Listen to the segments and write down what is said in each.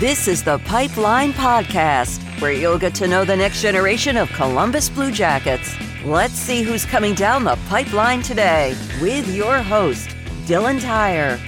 This is the Pipeline Podcast, where you'll get to know the next generation of Columbus Blue Jackets. Let's see who's coming down the pipeline today with your host, Dylan Tyre.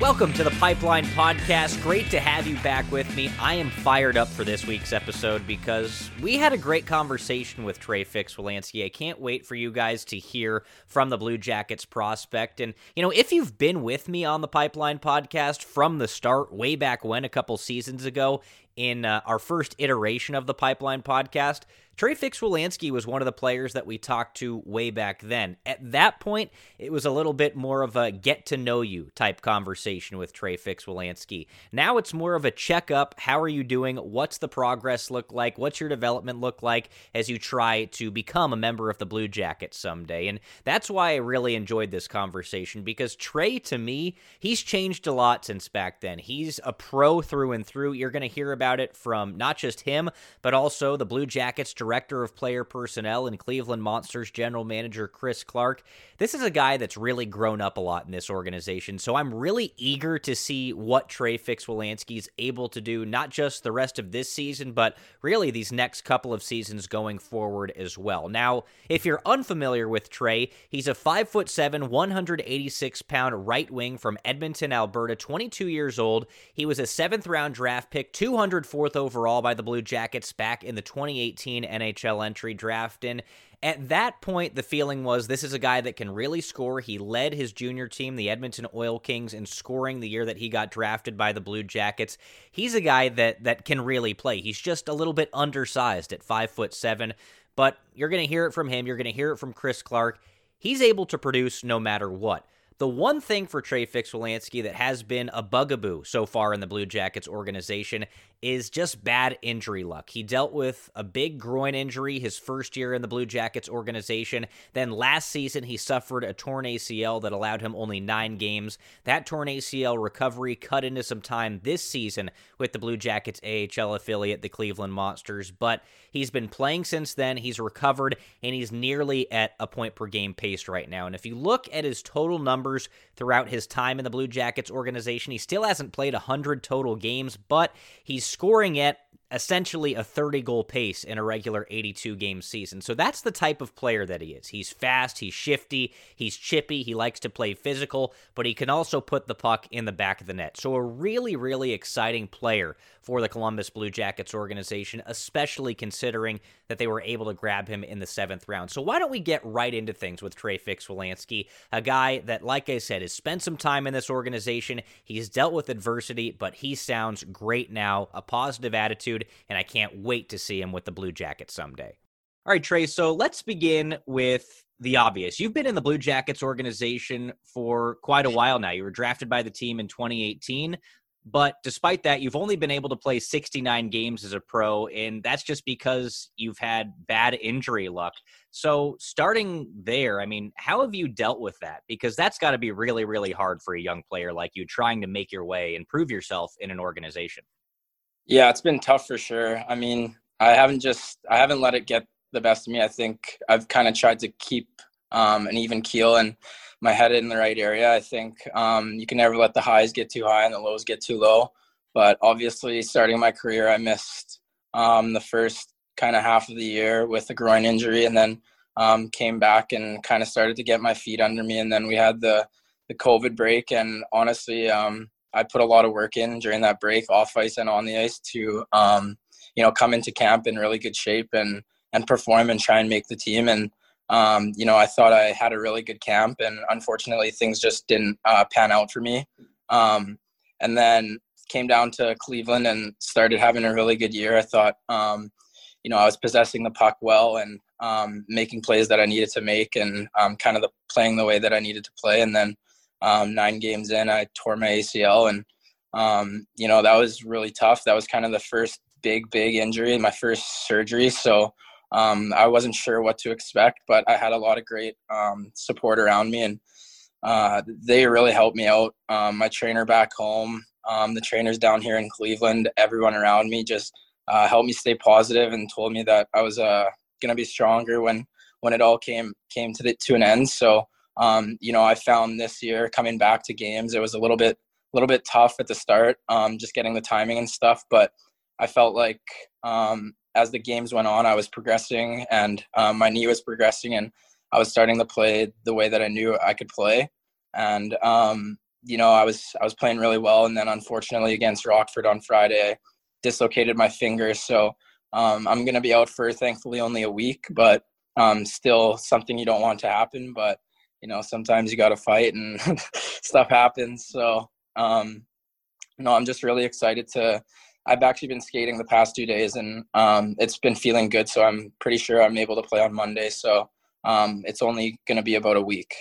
Welcome to the Pipeline Podcast. Great to have you back with me. I am fired up for this week's episode because we had a great conversation with Trey Fix-Wolansky. I can't wait for you guys to hear from the Blue Jackets prospect. And, you know, if you've been with me on the Pipeline Podcast from the start, way back when, a couple seasons ago, in uh, our first iteration of the Pipeline Podcast, Trey Fix-Wolansky was one of the players that we talked to way back then. At that point, it was a little bit more of a get to know you type conversation with Trey Fix-Wolansky. Now it's more of a checkup. How are you doing? What's the progress look like? What's your development look like as you try to become a member of the Blue Jackets someday? And that's why I really enjoyed this conversation because Trey, to me, he's changed a lot since back then. He's a pro through and through. You're going to hear about it from not just him, but also the Blue Jackets of player personnel and Cleveland Monsters general manager Chris Clark. This is a guy that's really grown up a lot in this organization, so I'm really eager to see what Trey Fix-Wolansky is able to do, not just the rest of this season, but really these next couple of seasons going forward as well. Now, if you're unfamiliar with Trey, he's a 5'7, 186 pound right wing from Edmonton, Alberta, 22 years old. He was a seventh round draft pick, 204th overall by the Blue Jackets back in the 2018 NHL entry draft. And at that point, the feeling was this is a guy that can really score. He led his junior team, the Edmonton Oil Kings, in scoring the year that he got drafted by the Blue Jackets. He's a guy that that can really play. He's just a little bit undersized at five foot seven, but you're going to hear it from him. You're going to hear it from Chris Clark. He's able to produce no matter what. The one thing for Trey Fix-Wolansky that has been a bugaboo so far in the Blue Jackets organization is just bad injury luck. He dealt with a big groin injury his first year in the Blue Jackets organization. Then last season, he suffered a torn ACL that allowed him only nine games. That torn ACL recovery cut into some time this season with the Blue Jackets AHL affiliate, the Cleveland Monsters. But he's been playing since then. He's recovered, and he's nearly at a point per game pace right now. And if you look at his total numbers throughout his time in the Blue Jackets organization, he still hasn't played 100 total games, but he's scoring at essentially a 30 goal pace in a regular 82 game season. So that's the type of player that he is. He's fast, he's shifty, he's chippy, he likes to play physical, but he can also put the puck in the back of the net. So a really, really exciting player for the Columbus Blue Jackets organization, especially considering that they were able to grab him in the seventh round. So why don't we get right into things with Trey Fix-Wolansky, a guy that, like I said, has spent some time in this organization. He's dealt with adversity, but he sounds great now, a positive attitude, and I can't wait to see him with the Blue Jackets someday. All right, Trey, so let's begin with the obvious. You've been in the Blue Jackets organization for quite a while now. You were drafted by the team in 2018. But despite that, you've only been able to play 69 games as a pro, and that's just because you've had bad injury luck. So, starting there, I mean, how have you dealt with that? Because that's got to be really, really hard for a young player like you trying to make your way and prove yourself in an organization. Yeah, it's been tough for sure. I mean, I haven't just, I haven't let it get the best of me. I think I've kind of tried to keep um, an even keel and my head in the right area. I think um, you can never let the highs get too high and the lows get too low. But obviously, starting my career, I missed um, the first kind of half of the year with a groin injury, and then um, came back and kind of started to get my feet under me. And then we had the the COVID break, and honestly, um, I put a lot of work in during that break, off ice and on the ice, to um, you know come into camp in really good shape and and perform and try and make the team. And um, you know, I thought I had a really good camp, and unfortunately, things just didn't uh, pan out for me. Um, and then came down to Cleveland and started having a really good year. I thought, um, you know, I was possessing the puck well and um, making plays that I needed to make, and um, kind of the, playing the way that I needed to play. And then um, nine games in, I tore my ACL, and you know that was really tough. That was kind of the first big, big injury, my first surgery. So um, I wasn't sure what to expect, but I had a lot of great um, support around me, and uh, they really helped me out. Um, my trainer back home, um, the trainers down here in Cleveland, everyone around me just uh, helped me stay positive and told me that I was uh, gonna be stronger when when it all came came to the, to an end. So um, you know, I found this year coming back to games, it was a little bit a little bit tough at the start, um, just getting the timing and stuff. But I felt like um, as the games went on, I was progressing and um, my knee was progressing, and I was starting to play the way that I knew I could play. And um, you know, I was I was playing really well, and then unfortunately against Rockford on Friday, dislocated my finger. So um, I'm going to be out for thankfully only a week, but um, still something you don't want to happen. But you know, sometimes you got to fight and stuff happens. So um, no, I'm just really excited to. I've actually been skating the past two days, and um, it's been feeling good. So I'm pretty sure I'm able to play on Monday. So um, it's only going to be about a week.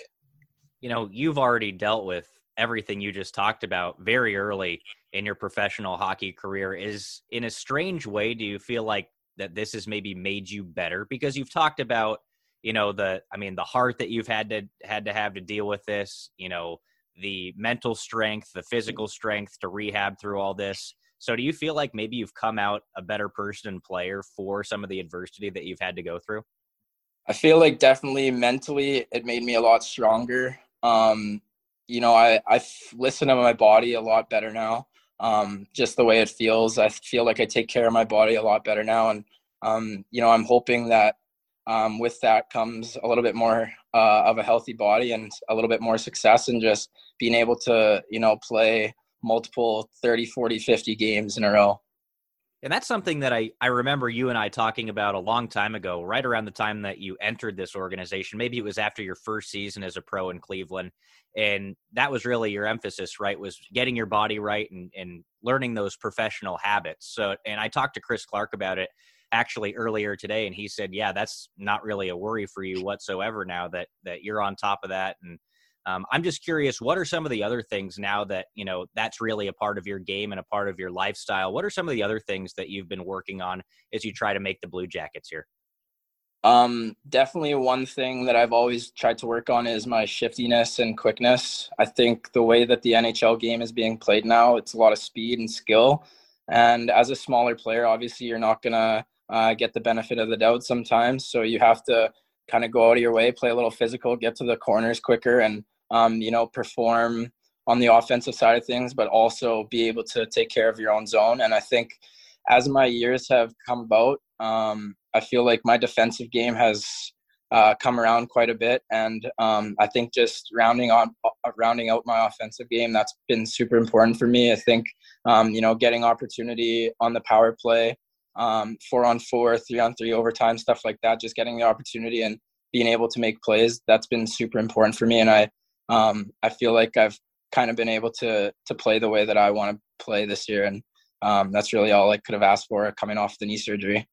You know, you've already dealt with everything you just talked about very early in your professional hockey career is in a strange way do you feel like that this has maybe made you better because you've talked about you know the i mean the heart that you've had to had to have to deal with this you know the mental strength the physical strength to rehab through all this. So do you feel like maybe you've come out a better person and player for some of the adversity that you've had to go through? I feel like definitely mentally it made me a lot stronger. Um you know i i listen to my body a lot better now. Um, just the way it feels. I feel like I take care of my body a lot better now, and um, you know, I'm hoping that um, with that comes a little bit more uh, of a healthy body and a little bit more success, and just being able to you know play multiple 30, 40, 50 games in a row. And that's something that I, I remember you and I talking about a long time ago, right around the time that you entered this organization. Maybe it was after your first season as a pro in Cleveland. And that was really your emphasis, right? Was getting your body right and, and learning those professional habits. So, and I talked to Chris Clark about it actually earlier today, and he said, yeah, that's not really a worry for you whatsoever now that, that you're on top of that. And um, I'm just curious, what are some of the other things now that you know that's really a part of your game and a part of your lifestyle? What are some of the other things that you've been working on as you try to make the Blue Jackets here? Um, definitely one thing that I've always tried to work on is my shiftiness and quickness. I think the way that the NHL game is being played now, it's a lot of speed and skill. And as a smaller player, obviously you're not gonna uh, get the benefit of the doubt sometimes. So you have to kind of go out of your way, play a little physical, get to the corners quicker, and um, you know perform on the offensive side of things, but also be able to take care of your own zone. And I think as my years have come about, um, I feel like my defensive game has uh, come around quite a bit, and um, I think just rounding on uh, rounding out my offensive game that's been super important for me. I think um, you know getting opportunity on the power play um, four on four, three on three, overtime, stuff like that. Just getting the opportunity and being able to make plays that's been super important for me. And I um, I feel like I've kind of been able to to play the way that I want to play this year, and um, that's really all I could have asked for coming off the knee surgery.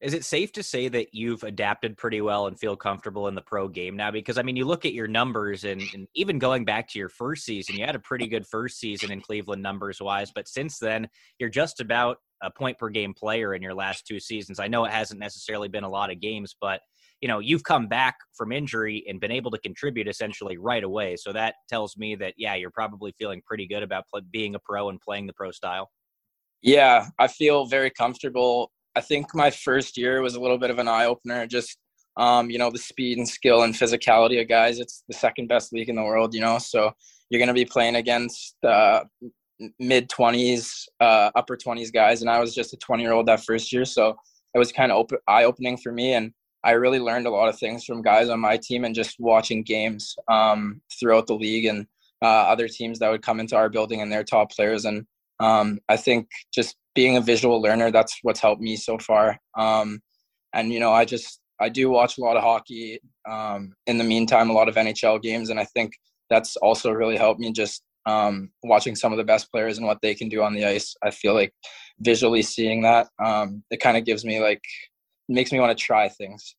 Is it safe to say that you've adapted pretty well and feel comfortable in the pro game now? Because I mean, you look at your numbers, and, and even going back to your first season, you had a pretty good first season in Cleveland numbers wise, but since then, you're just about a point per game player in your last two seasons. I know it hasn't necessarily been a lot of games, but you know you've come back from injury and been able to contribute essentially right away. So that tells me that yeah, you're probably feeling pretty good about being a pro and playing the pro style. Yeah, I feel very comfortable. I think my first year was a little bit of an eye opener. Just um, you know the speed and skill and physicality of guys. It's the second best league in the world. You know, so you're going to be playing against uh, mid 20s, uh, upper 20s guys, and I was just a 20 year old that first year. So it was kind of eye opening for me, and I really learned a lot of things from guys on my team and just watching games um, throughout the league and uh, other teams that would come into our building and their top players. And um, I think just being a visual learner, that's what's helped me so far. Um, and you know, I just I do watch a lot of hockey. Um, in the meantime, a lot of NHL games, and I think that's also really helped me just um, watching some of the best players and what they can do on the ice. I feel like visually seeing that, um, it kind of gives me like, makes me want to try things.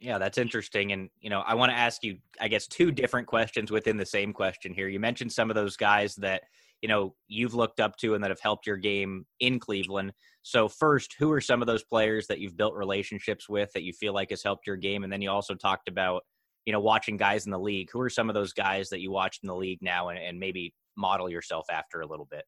Yeah, that's interesting. And, you know, I want to ask you, I guess, two different questions within the same question here. You mentioned some of those guys that, you know, you've looked up to and that have helped your game in Cleveland. So, first, who are some of those players that you've built relationships with that you feel like has helped your game? And then you also talked about, you know, watching guys in the league. Who are some of those guys that you watched in the league now and, and maybe model yourself after a little bit?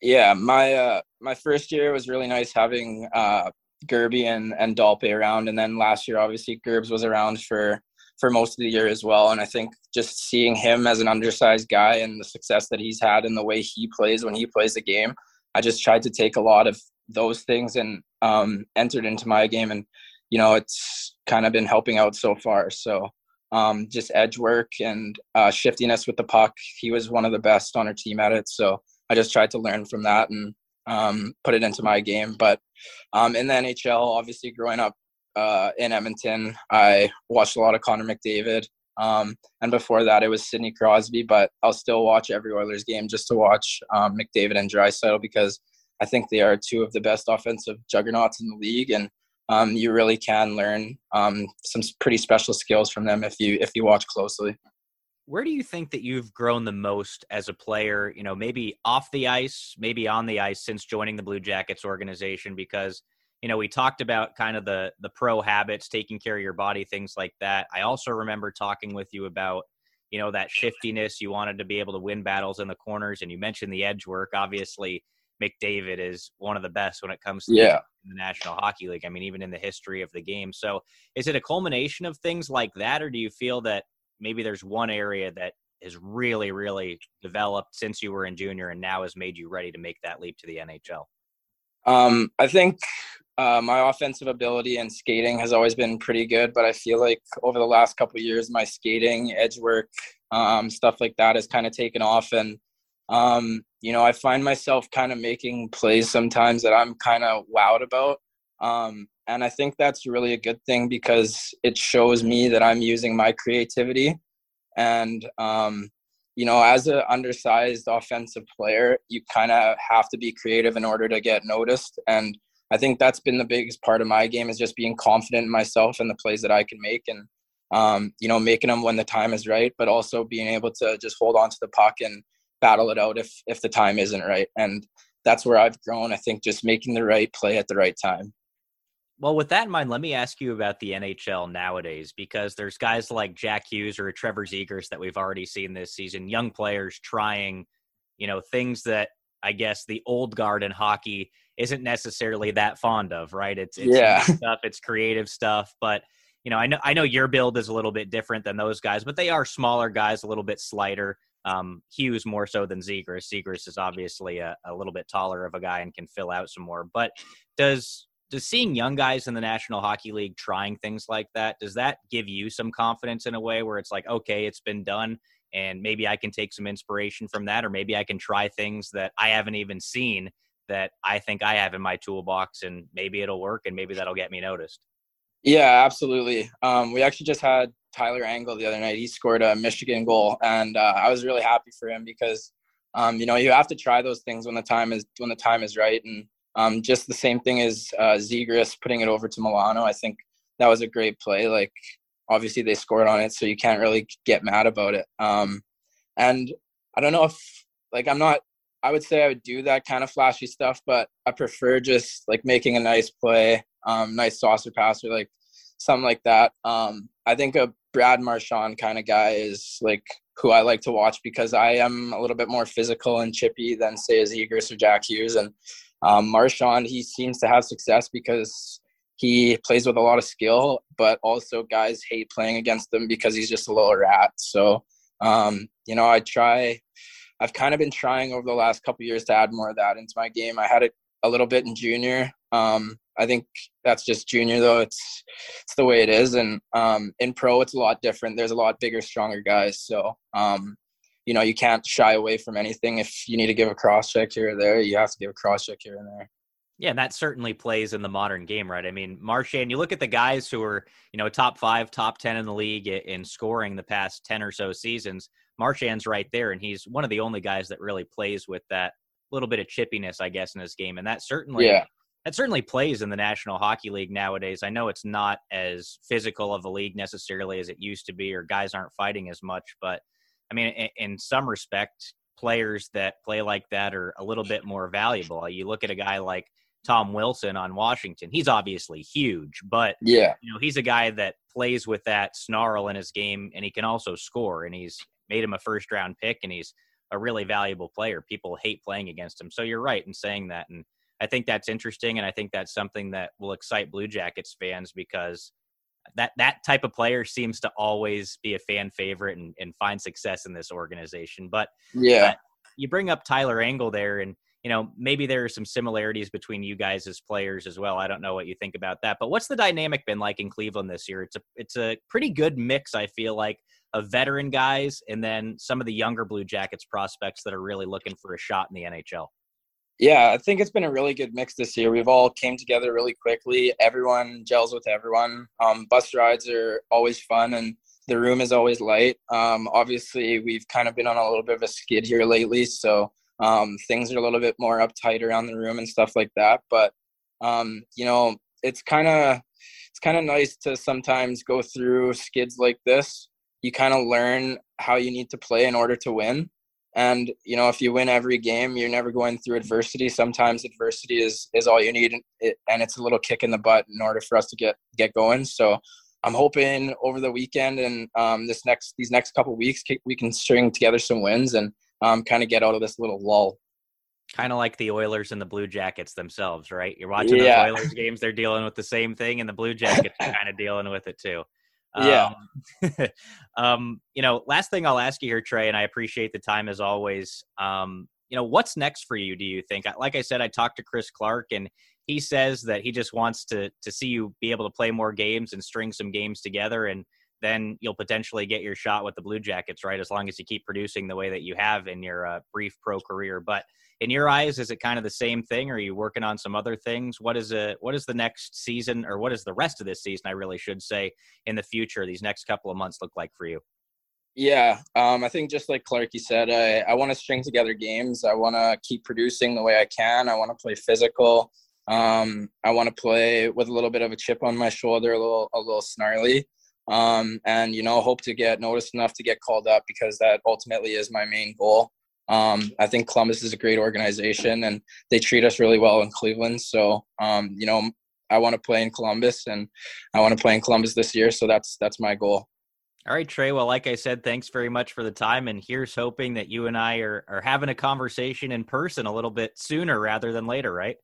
Yeah, my uh, my first year was really nice having uh, Gerby and and Dalpe around, and then last year obviously Gerbs was around for for most of the year as well. And I think just seeing him as an undersized guy and the success that he's had and the way he plays when he plays the game, I just tried to take a lot of those things and um, entered into my game. And, you know, it's kind of been helping out so far. So um, just edge work and uh, shiftiness with the puck. He was one of the best on our team at it. So I just tried to learn from that and um, put it into my game. But um, in the NHL, obviously growing up uh, in Edmonton. I watched a lot of Connor McDavid. Um, and before that, it was Sidney Crosby. But I'll still watch every Oilers game just to watch um, McDavid and Draisaitl because I think they are two of the best offensive juggernauts in the league, and um, you really can learn um, some pretty special skills from them if you if you watch closely. Where do you think that you've grown the most as a player? You know, maybe off the ice, maybe on the ice since joining the Blue Jackets organization, because you know we talked about kind of the the pro habits taking care of your body things like that. I also remember talking with you about you know that shiftiness you wanted to be able to win battles in the corners and you mentioned the edge work. Obviously mcdavid is one of the best when it comes to yeah. the national hockey league i mean even in the history of the game. So is it a culmination of things like that or do you feel that maybe there's one area that has really really developed since you were in junior and now has made you ready to make that leap to the nhl um, I think uh, my offensive ability and skating has always been pretty good, but I feel like over the last couple years, my skating, edge work, um, stuff like that has kind of taken off. And, um, you know, I find myself kind of making plays sometimes that I'm kind of wowed about. Um, and I think that's really a good thing because it shows me that I'm using my creativity. And, um, you know, as an undersized offensive player, you kind of have to be creative in order to get noticed. And I think that's been the biggest part of my game is just being confident in myself and the plays that I can make and um, you know making them when the time is right, but also being able to just hold on to the puck and battle it out if if the time isn't right. And that's where I've grown. I think just making the right play at the right time. Well, with that in mind, let me ask you about the NHL nowadays because there's guys like Jack Hughes or Trevor Zegras that we've already seen this season, young players trying, you know, things that I guess the old guard in hockey isn't necessarily that fond of, right? It's, it's yeah. stuff, it's creative stuff, but you know, I know I know your build is a little bit different than those guys, but they are smaller guys, a little bit slighter. Um, Hughes more so than Zegras. Zegras is obviously a, a little bit taller of a guy and can fill out some more. But does does seeing young guys in the National Hockey League trying things like that does that give you some confidence in a way where it's like, okay, it's been done, and maybe I can take some inspiration from that, or maybe I can try things that I haven't even seen that I think I have in my toolbox, and maybe it'll work, and maybe that'll get me noticed. Yeah, absolutely. Um, we actually just had Tyler Angle the other night. He scored a Michigan goal, and uh, I was really happy for him because, um, you know, you have to try those things when the time is when the time is right. And um, just the same thing as uh, Zegras putting it over to Milano. I think that was a great play. Like, obviously they scored on it, so you can't really get mad about it. Um, and I don't know if like I'm not I would say I would do that kind of flashy stuff, but I prefer just like making a nice play, um, nice saucer pass or like something like that. Um, I think a Brad Marchand kind of guy is like who I like to watch because I am a little bit more physical and chippy than say a Zegras or Jack Hughes. And um, Marchand, he seems to have success because he plays with a lot of skill, but also guys hate playing against him because he's just a little rat. So, um, you know, I try I've kind of been trying over the last couple years to add more of that into my game. I had it a little bit in junior. Um, I think that's just junior though. It's it's the way it is, and um, in pro it's a lot different. There's a lot bigger, stronger guys. So um, you know you can't shy away from anything. If you need to give a cross check here or there, you have to give a cross check here and there. Yeah, and that certainly plays in the modern game, right? I mean, Marchand, you look at the guys who are, you know, top five, top 10 in the league in scoring the past 10 or so seasons. Marchand's right there, and he's one of the only guys that really plays with that little bit of chippiness, I guess, in his game, and that certainly yeah. that certainly plays in the National Hockey League nowadays. I know it's not as physical of a league necessarily as it used to be, or guys aren't fighting as much, but I mean, in, in some respect, players that play like that are a little bit more valuable. You look at a guy like Tom Wilson on Washington. He's obviously huge, but yeah, you know, he's a guy that plays with that snarl in his game and he can also score and he's made him a first round pick and he's a really valuable player. People hate playing against him. So you're right in saying that. And I think that's interesting. And I think that's something that will excite Blue Jackets fans because that that type of player seems to always be a fan favorite and, and find success in this organization. But yeah, uh, you bring up Tyler Angle there, and you know maybe there are some similarities between you guys as players as well. I don't know what you think about that, but what's the dynamic been like in Cleveland this year? It's a it's a pretty good mix, I feel like, of veteran guys and then some of the younger Blue Jackets prospects that are really looking for a shot in the NHL. Yeah, I think it's been a really good mix this year. We've all came together really quickly. Everyone gels with everyone. Um, bus rides are always fun, and the room is always light. Um, obviously, we've kind of been on a little bit of a skid here lately, so um, things are a little bit more uptight around the room and stuff like that. But um, you know, it's kind of it's kind of nice to sometimes go through skids like this. You kind of learn how you need to play in order to win and you know if you win every game you're never going through adversity sometimes adversity is is all you need and it's a little kick in the butt in order for us to get get going so i'm hoping over the weekend and um, this next these next couple weeks we can string together some wins and um, kind of get out of this little lull kind of like the Oilers and the Blue Jackets themselves, right? You're watching yeah. those Oilers games; they're dealing with the same thing, and the Blue Jackets are kind of dealing with it too. Yeah. Um, um, you know, last thing I'll ask you here, Trey, and I appreciate the time as always. Um, you know, what's next for you? Do you think? Like I said, I talked to Chris Clark, and he says that he just wants to to see you be able to play more games and string some games together, and then you'll potentially get your shot with the Blue Jackets, right? As long as you keep producing the way that you have in your uh, brief pro career. But in your eyes, is it kind of the same thing? Are you working on some other things? What is a what is the next season, or what is the rest of this season? I really should say in the future, these next couple of months look like for you. Yeah, um, I think just like Clarky said, I, I want to string together games. I want to keep producing the way I can. I want to play physical. Um, I want to play with a little bit of a chip on my shoulder, a little a little snarly um, and you know hope to get noticed enough to get called up because that ultimately is my main goal. Um, I think Columbus is a great organization and they treat us really well in Cleveland. So um, you know I want to play in Columbus and I want to play in Columbus this year. So that's that's my goal. All right, Trey. Well, like I said, thanks very much for the time. And here's hoping that you and I are, are having a conversation in person a little bit sooner rather than later, right?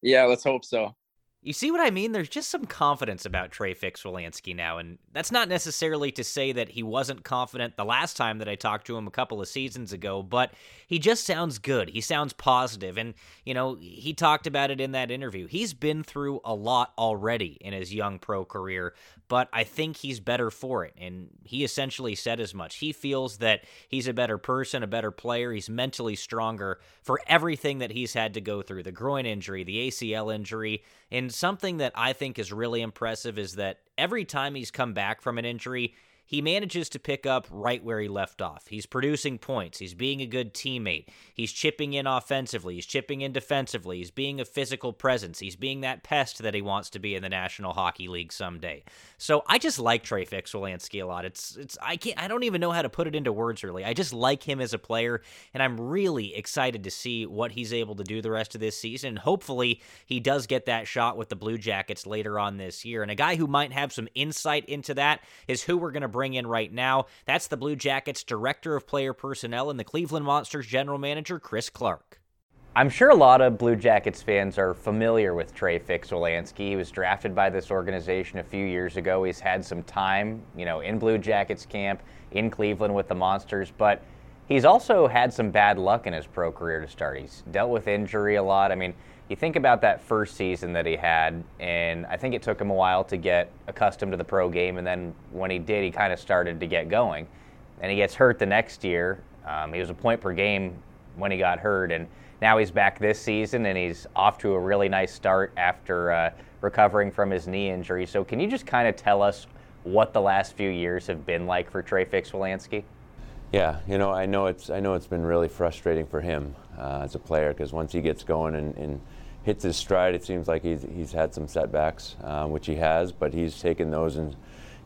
Yeah, let's hope so. You see what I mean? There's just some confidence about Trey Fix-Wolansky now, and that's not necessarily to say that he wasn't confident the last time that I talked to him a couple of seasons ago, but he just sounds good. He sounds positive, and, you know, he talked about it in that interview. He's been through a lot already in his young pro career, but I think he's better for it, and he essentially said as much. He feels that he's a better person, a better player, he's mentally stronger for everything that he's had to go through, the groin injury, the ACL injury, and something that I think is really impressive is that every time he's come back from an injury, he manages to pick up right where he left off. He's producing points. He's being a good teammate. He's chipping in offensively. He's chipping in defensively. He's being a physical presence. He's being that pest that he wants to be in the National Hockey League someday. So I just like Trey Fix-Wolansky a lot. It's it's I can't I don't even know how to put it into words really. I just like him as a player, and I'm really excited to see what he's able to do the rest of this season. Hopefully, he does get that shot with the Blue Jackets later on this year. And a guy who might have some insight into that is who we're going to bring in right now. That's the Blue Jackets Director of Player Personnel and the Cleveland Monsters General Manager, Chris Clark. I'm sure a lot of Blue Jackets fans are familiar with Trey Fix-Wolansky. He was drafted by this organization a few years ago. He's had some time, you know, in Blue Jackets camp in Cleveland with the Monsters, but he's also had some bad luck in his pro career to start. He's dealt with injury a lot. I mean, you think about that first season that he had, and I think it took him a while to get accustomed to the pro game. And then when he did, he kind of started to get going. And he gets hurt the next year. Um, he was a point per game when he got hurt, and now he's back this season, and he's off to a really nice start after uh, recovering from his knee injury. So, can you just kind of tell us what the last few years have been like for Trey Fix-Wolansky? Yeah, you know, I know it's I know it's been really frustrating for him uh, as a player because once he gets going and, and hits his stride, it seems like he's, he's had some setbacks, uh, which he has, but he's taken those and,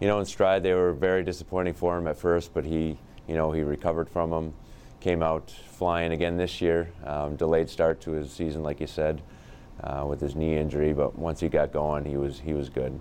you know, in stride. They were very disappointing for him at first, but he, you know, he recovered from them, came out flying again this year. Um, delayed start to his season, like you said, uh, with his knee injury, but once he got going, he was he was good.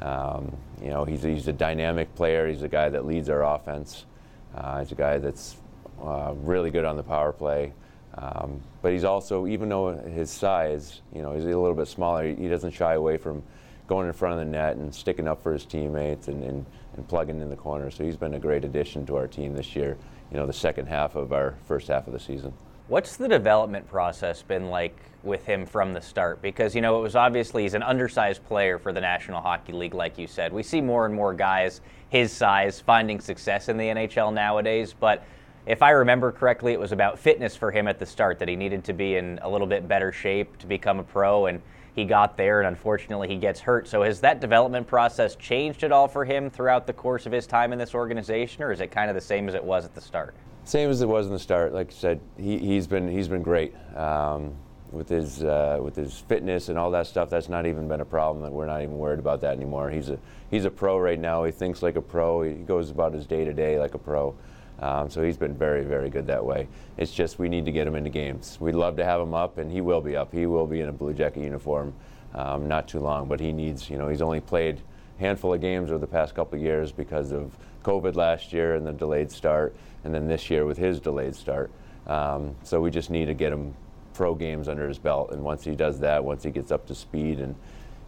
Um, you know, he's he's a dynamic player. He's a guy that leads our offense. Uh, he's a guy that's uh, really good on the power play. Um, but he's also, even though his size, you know, he's a little bit smaller, he doesn't shy away from going in front of the net and sticking up for his teammates and, and, and plugging in the corner. So he's been a great addition to our team this year, you know, the second half of our first half of the season. What's the development process been like with him from the start? Because, you know, it was obviously he's an undersized player for the National Hockey League, like you said. We see more and more guys his size finding success in the NHL nowadays, but if I remember correctly, it was about fitness for him at the start that he needed to be in a little bit better shape to become a pro, and he got there, and unfortunately, he gets hurt. So, has that development process changed at all for him throughout the course of his time in this organization, or is it kind of the same as it was at the start? Same as it was in the start. Like I said, he, has been he's been great um, with his uh, with his fitness and all that stuff. That's not even been a problem. We're not even worried about that anymore. He's a he's a pro right now. He thinks like a pro. He goes about his day to day like a pro. Um, so he's been very, very good that way. It's just we need to get him into games. We'd love to have him up, and he will be up. He will be in a Blue Jacket uniform um, not too long, but he needs, you know, he's only played a handful of games over the past couple years because of COVID last year and the delayed start, and then this year with his delayed start. Um, so we just need to get him pro games under his belt, and once he does that, once he gets up to speed, and,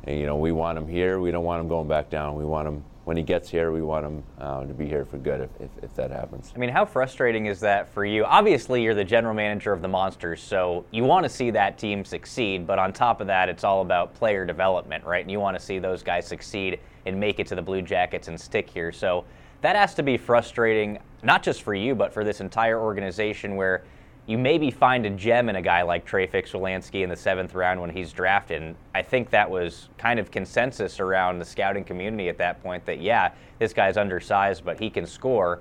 and you know, we want him here. We don't want him going back down. We want him when he gets here, we want him uh, to be here for good if, if, if, that happens. I mean, how frustrating is that for you? Obviously, you're the general manager of the Monsters, so you want to see that team succeed, but on top of that, it's all about player development, right? And you want to see those guys succeed and make it to the Blue Jackets and stick here. So that has to be frustrating, not just for you, but for this entire organization where you maybe find a gem in a guy like Trey Fix-Wolansky in the seventh round when he's drafted. And I think that was kind of consensus around the scouting community at that point that, yeah, this guy's undersized, but he can score.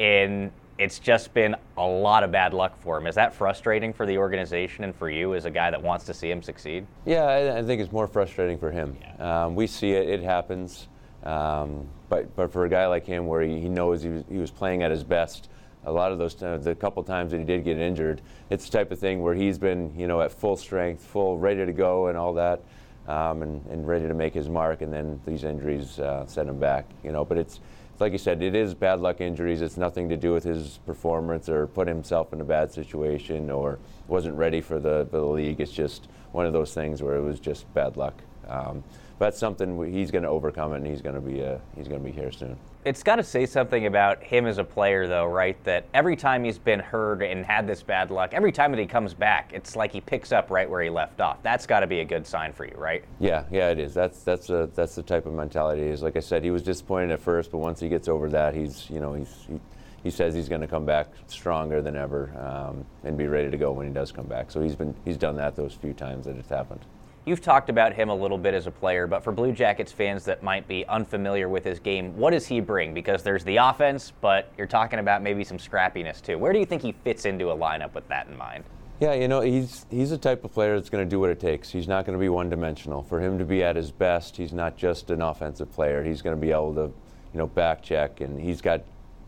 And it's just been a lot of bad luck for him. Is that frustrating for the organization and for you as a guy that wants to see him succeed? Yeah, I, I think it's more frustrating for him. Yeah. Um, we see it, it happens. Um, but, but for a guy like him, where he, he knows he was, he was playing at his best, a lot of those the couple times that he did get injured, it's the type of thing where he's been you know at full strength, full ready to go, and all that, um, and, and ready to make his mark, and then these injuries uh, set him back. You know, but it's like you said, it is bad luck injuries. It's nothing to do with his performance or put himself in a bad situation or wasn't ready for the, for the league. It's just one of those things where it was just bad luck. Um, that's something he's going to overcome it, and he's going to be uh, he's going to be here soon. It's got to say something about him as a player, though, right? That every time he's been hurt and had this bad luck, every time that he comes back, it's like he picks up right where he left off. That's got to be a good sign for you, right? Yeah, yeah, it is. That's that's a, that's the type of mentality. Is like I said, he was disappointed at first, but once he gets over that, he's you know he's. He, he says he's going to come back stronger than ever um, and be ready to go when he does come back. So he's been he's done that those few times that it's happened. You've talked about him a little bit as a player, but for Blue Jackets fans that might be unfamiliar with his game, what does he bring? Because there's the offense, but you're talking about maybe some scrappiness too. Where do you think he fits into a lineup with that in mind? Yeah, you know, he's he's the type of player that's going to do what it takes. He's not going to be one-dimensional. For him to be at his best, he's not just an offensive player. He's going to be able to, you know, back check, and he's got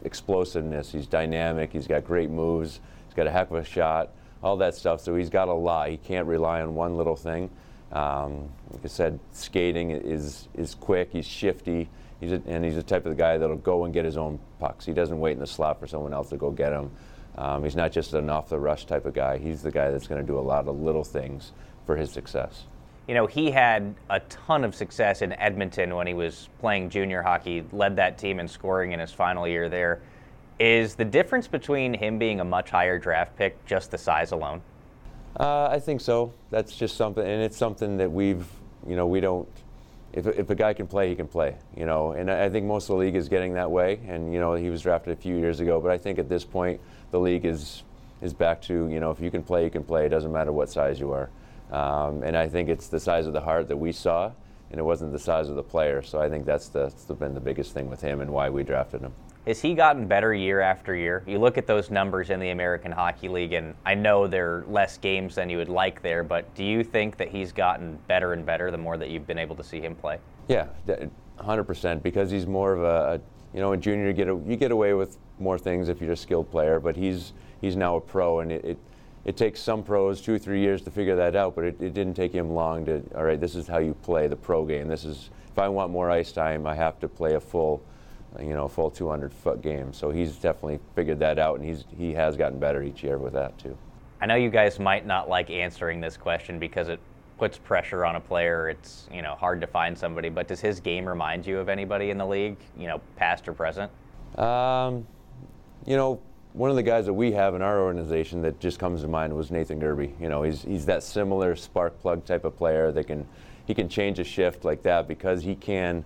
explosiveness. He's dynamic. He's got great moves. He's got a heck of a shot. All that stuff. So he's got a lot. He can't rely on one little thing. Um, like I said, skating is is quick. He's shifty. He's a, and he's the type of the guy that'll go and get his own pucks. He doesn't wait in the slot for someone else to go get him. Um, he's not just an off the rush type of guy. He's the guy that's going to do a lot of little things for his success. You know, he had a ton of success in Edmonton when he was playing junior hockey, led that team in scoring in his final year there. Is the difference between him being a much higher draft pick just the size alone? Uh, I think so. That's just something, and it's something that we've, you know, we don't. If, if a guy can play, he can play, you know. And I think most of the league is getting that way. And you know, he was drafted a few years ago, but I think at this point, the league is is back to, you know, if you can play, you can play. It doesn't matter what size you are. Um, and I think it's the size of the heart that we saw, and it wasn't the size of the player. So I think that's, the, that's been the biggest thing with him and why we drafted him. Has he gotten better year after year? You look at those numbers in the American Hockey League, and I know there are less games than you would like there, but do you think that he's gotten better and better the more that you've been able to see him play? Yeah, 100%, because he's more of a, you know, in junior you get, a, you get away with more things if you're a skilled player, but he's, he's now a pro, and it, it it takes some pros two or three years to figure that out, but it, it, didn't take him long to, all right, this is how you play the pro game. This is, if I want more ice time, I have to play a full you know, full 200 foot game. So he's definitely figured that out, and he's he has gotten better each year with that too. I know you guys might not like answering this question because it puts pressure on a player. It's you know hard to find somebody. But does his game remind you of anybody in the league, you know, past or present? Um, you know, one of the guys that we have in our organization that just comes to mind was Nathan Gerbe. You know, he's he's that similar spark plug type of player that can he can change a shift like that because he can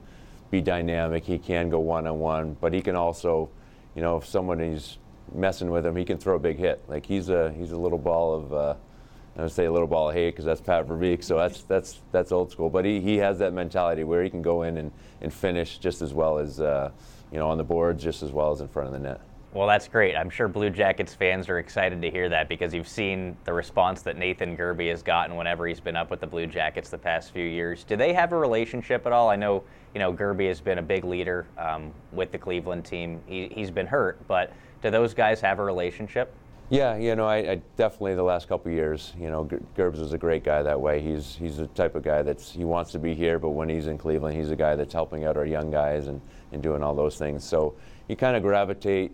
be dynamic. He can go one on one, but he can also, you know, if someone is messing with him, he can throw a big hit. Like he's a he's a little ball of. Uh, I would say a little ball of hate because that's Pat Verbeek, so that's that's that's old school. But he, he has that mentality where he can go in and, and finish just as well as uh, you know on the boards, just as well as in front of the net. Well, that's great. I'm sure Blue Jackets fans are excited to hear that because you've seen the response that Nathan Gerbe has gotten whenever he's been up with the Blue Jackets the past few years. Do they have a relationship at all? I know you know Gerbe has been a big leader um, with the Cleveland team. He, he's been hurt, but do those guys have a relationship? Yeah, you know, I, I definitely the last couple years, you know, Gerbs is a great guy that way. He's he's the type of guy that's he wants to be here, but when he's in Cleveland, he's a guy that's helping out our young guys and, and doing all those things. So you kind of gravitate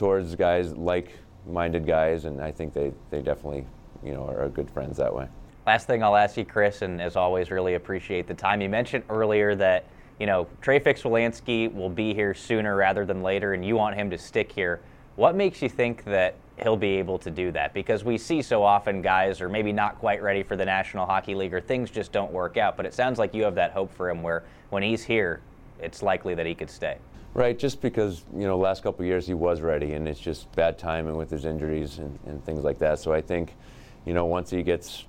towards guys like-minded guys, and I think they, they definitely, you know, are good friends that way. Last thing I'll ask you, Chris, and as always, really appreciate the time. You mentioned earlier that you know Trey Fix-Wolansky will be here sooner rather than later, and you want him to stick here. What makes you think that he'll be able to do that? Because we see so often guys are maybe not quite ready for the National Hockey League or things just don't work out. But it sounds like you have that hope for him where when he's here, it's likely that he could stay. Right, just because, you know, last couple years he was ready and it's just bad timing with his injuries and, and things like that. So I think, you know, once he gets,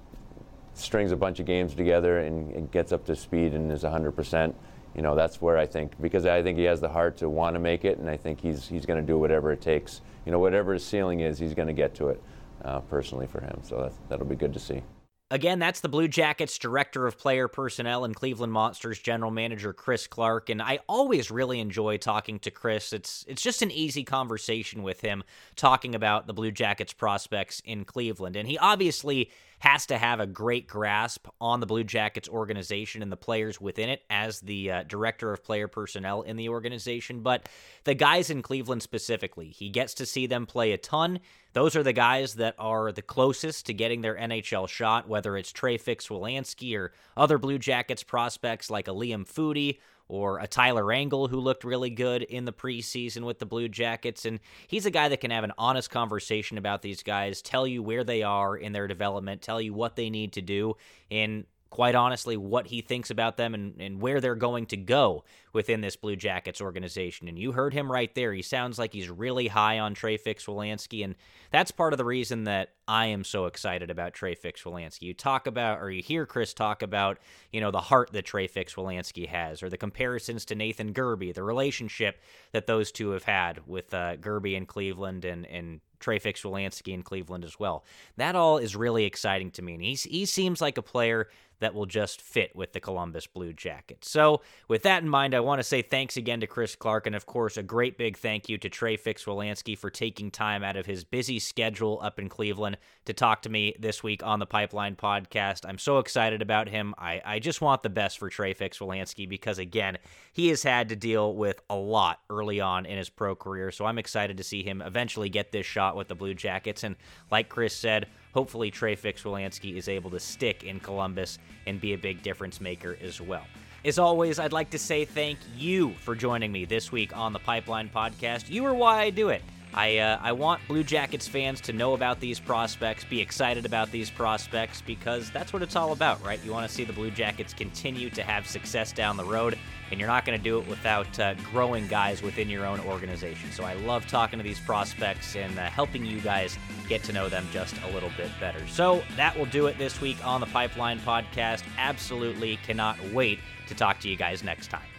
strings a bunch of games together and, and gets up to speed and is 100%, you know, that's where I think because I think he has the heart to want to make it, and I think he's he's going to do whatever it takes. You know, whatever his ceiling is, he's going to get to it. Uh, personally, for him, so that'll be good to see. Again, that's the Blue Jackets Director of Player Personnel and Cleveland Monsters General Manager Chris Clark, and I always really enjoy talking to Chris. It's it's just an easy conversation with him talking about the Blue Jackets prospects in Cleveland, and he obviously has to have a great grasp on the Blue Jackets organization and the players within it as the uh, director of player personnel in the organization. But the guys in Cleveland specifically, he gets to see them play a ton. Those are the guys that are the closest to getting their NHL shot, whether it's Trey Fix-Wolansky or other Blue Jackets prospects like a Liam Foudy or a Tyler Angle who looked really good in the preseason with the Blue Jackets. And he's a guy that can have an honest conversation about these guys, tell you where they are in their development, tell you what they need to do, and quite honestly, what he thinks about them and, and where they're going to go within this Blue Jackets organization. And you heard him right there. He sounds like he's really high on Trey Fix-Wolansky, and that's part of the reason that I am so excited about Trey Fix-Wolansky. You talk about, or you hear Chris talk about, you know, the heart that Trey Fix-Wolansky has, or the comparisons to Nathan Gerbe, the relationship that those two have had with uh, Gerbe in Cleveland and, and Trey Fix-Wolansky in Cleveland as well. That all is really exciting to me. And he's, he seems like a player that will just fit with the Columbus Blue Jackets. So, with that in mind, I want to say thanks again to Chris Clark, and of course, a great big thank you to Trey Fix-Wolansky for taking time out of his busy schedule up in Cleveland to talk to me this week on the Pipeline Podcast. I'm so excited about him. I, I just want the best for Trey Fix-Wolansky because, again, he has had to deal with a lot early on in his pro career. So, I'm excited to see him eventually get this shot with the Blue Jackets. And, like Chris said, hopefully Trey Fix-Wolansky is able to stick in Columbus and be a big difference maker as well. As always, I'd like to say thank you for joining me this week on the Pipeline Podcast. You are why I do it. I, uh, I want Blue Jackets fans to know about these prospects, be excited about these prospects, because that's what it's all about, right? You want to see the Blue Jackets continue to have success down the road, and you're not going to do it without uh, growing guys within your own organization. So I love talking to these prospects and uh, helping you guys get to know them just a little bit better. So that will do it this week on the Pipeline Podcast. Absolutely cannot wait to talk to you guys next time.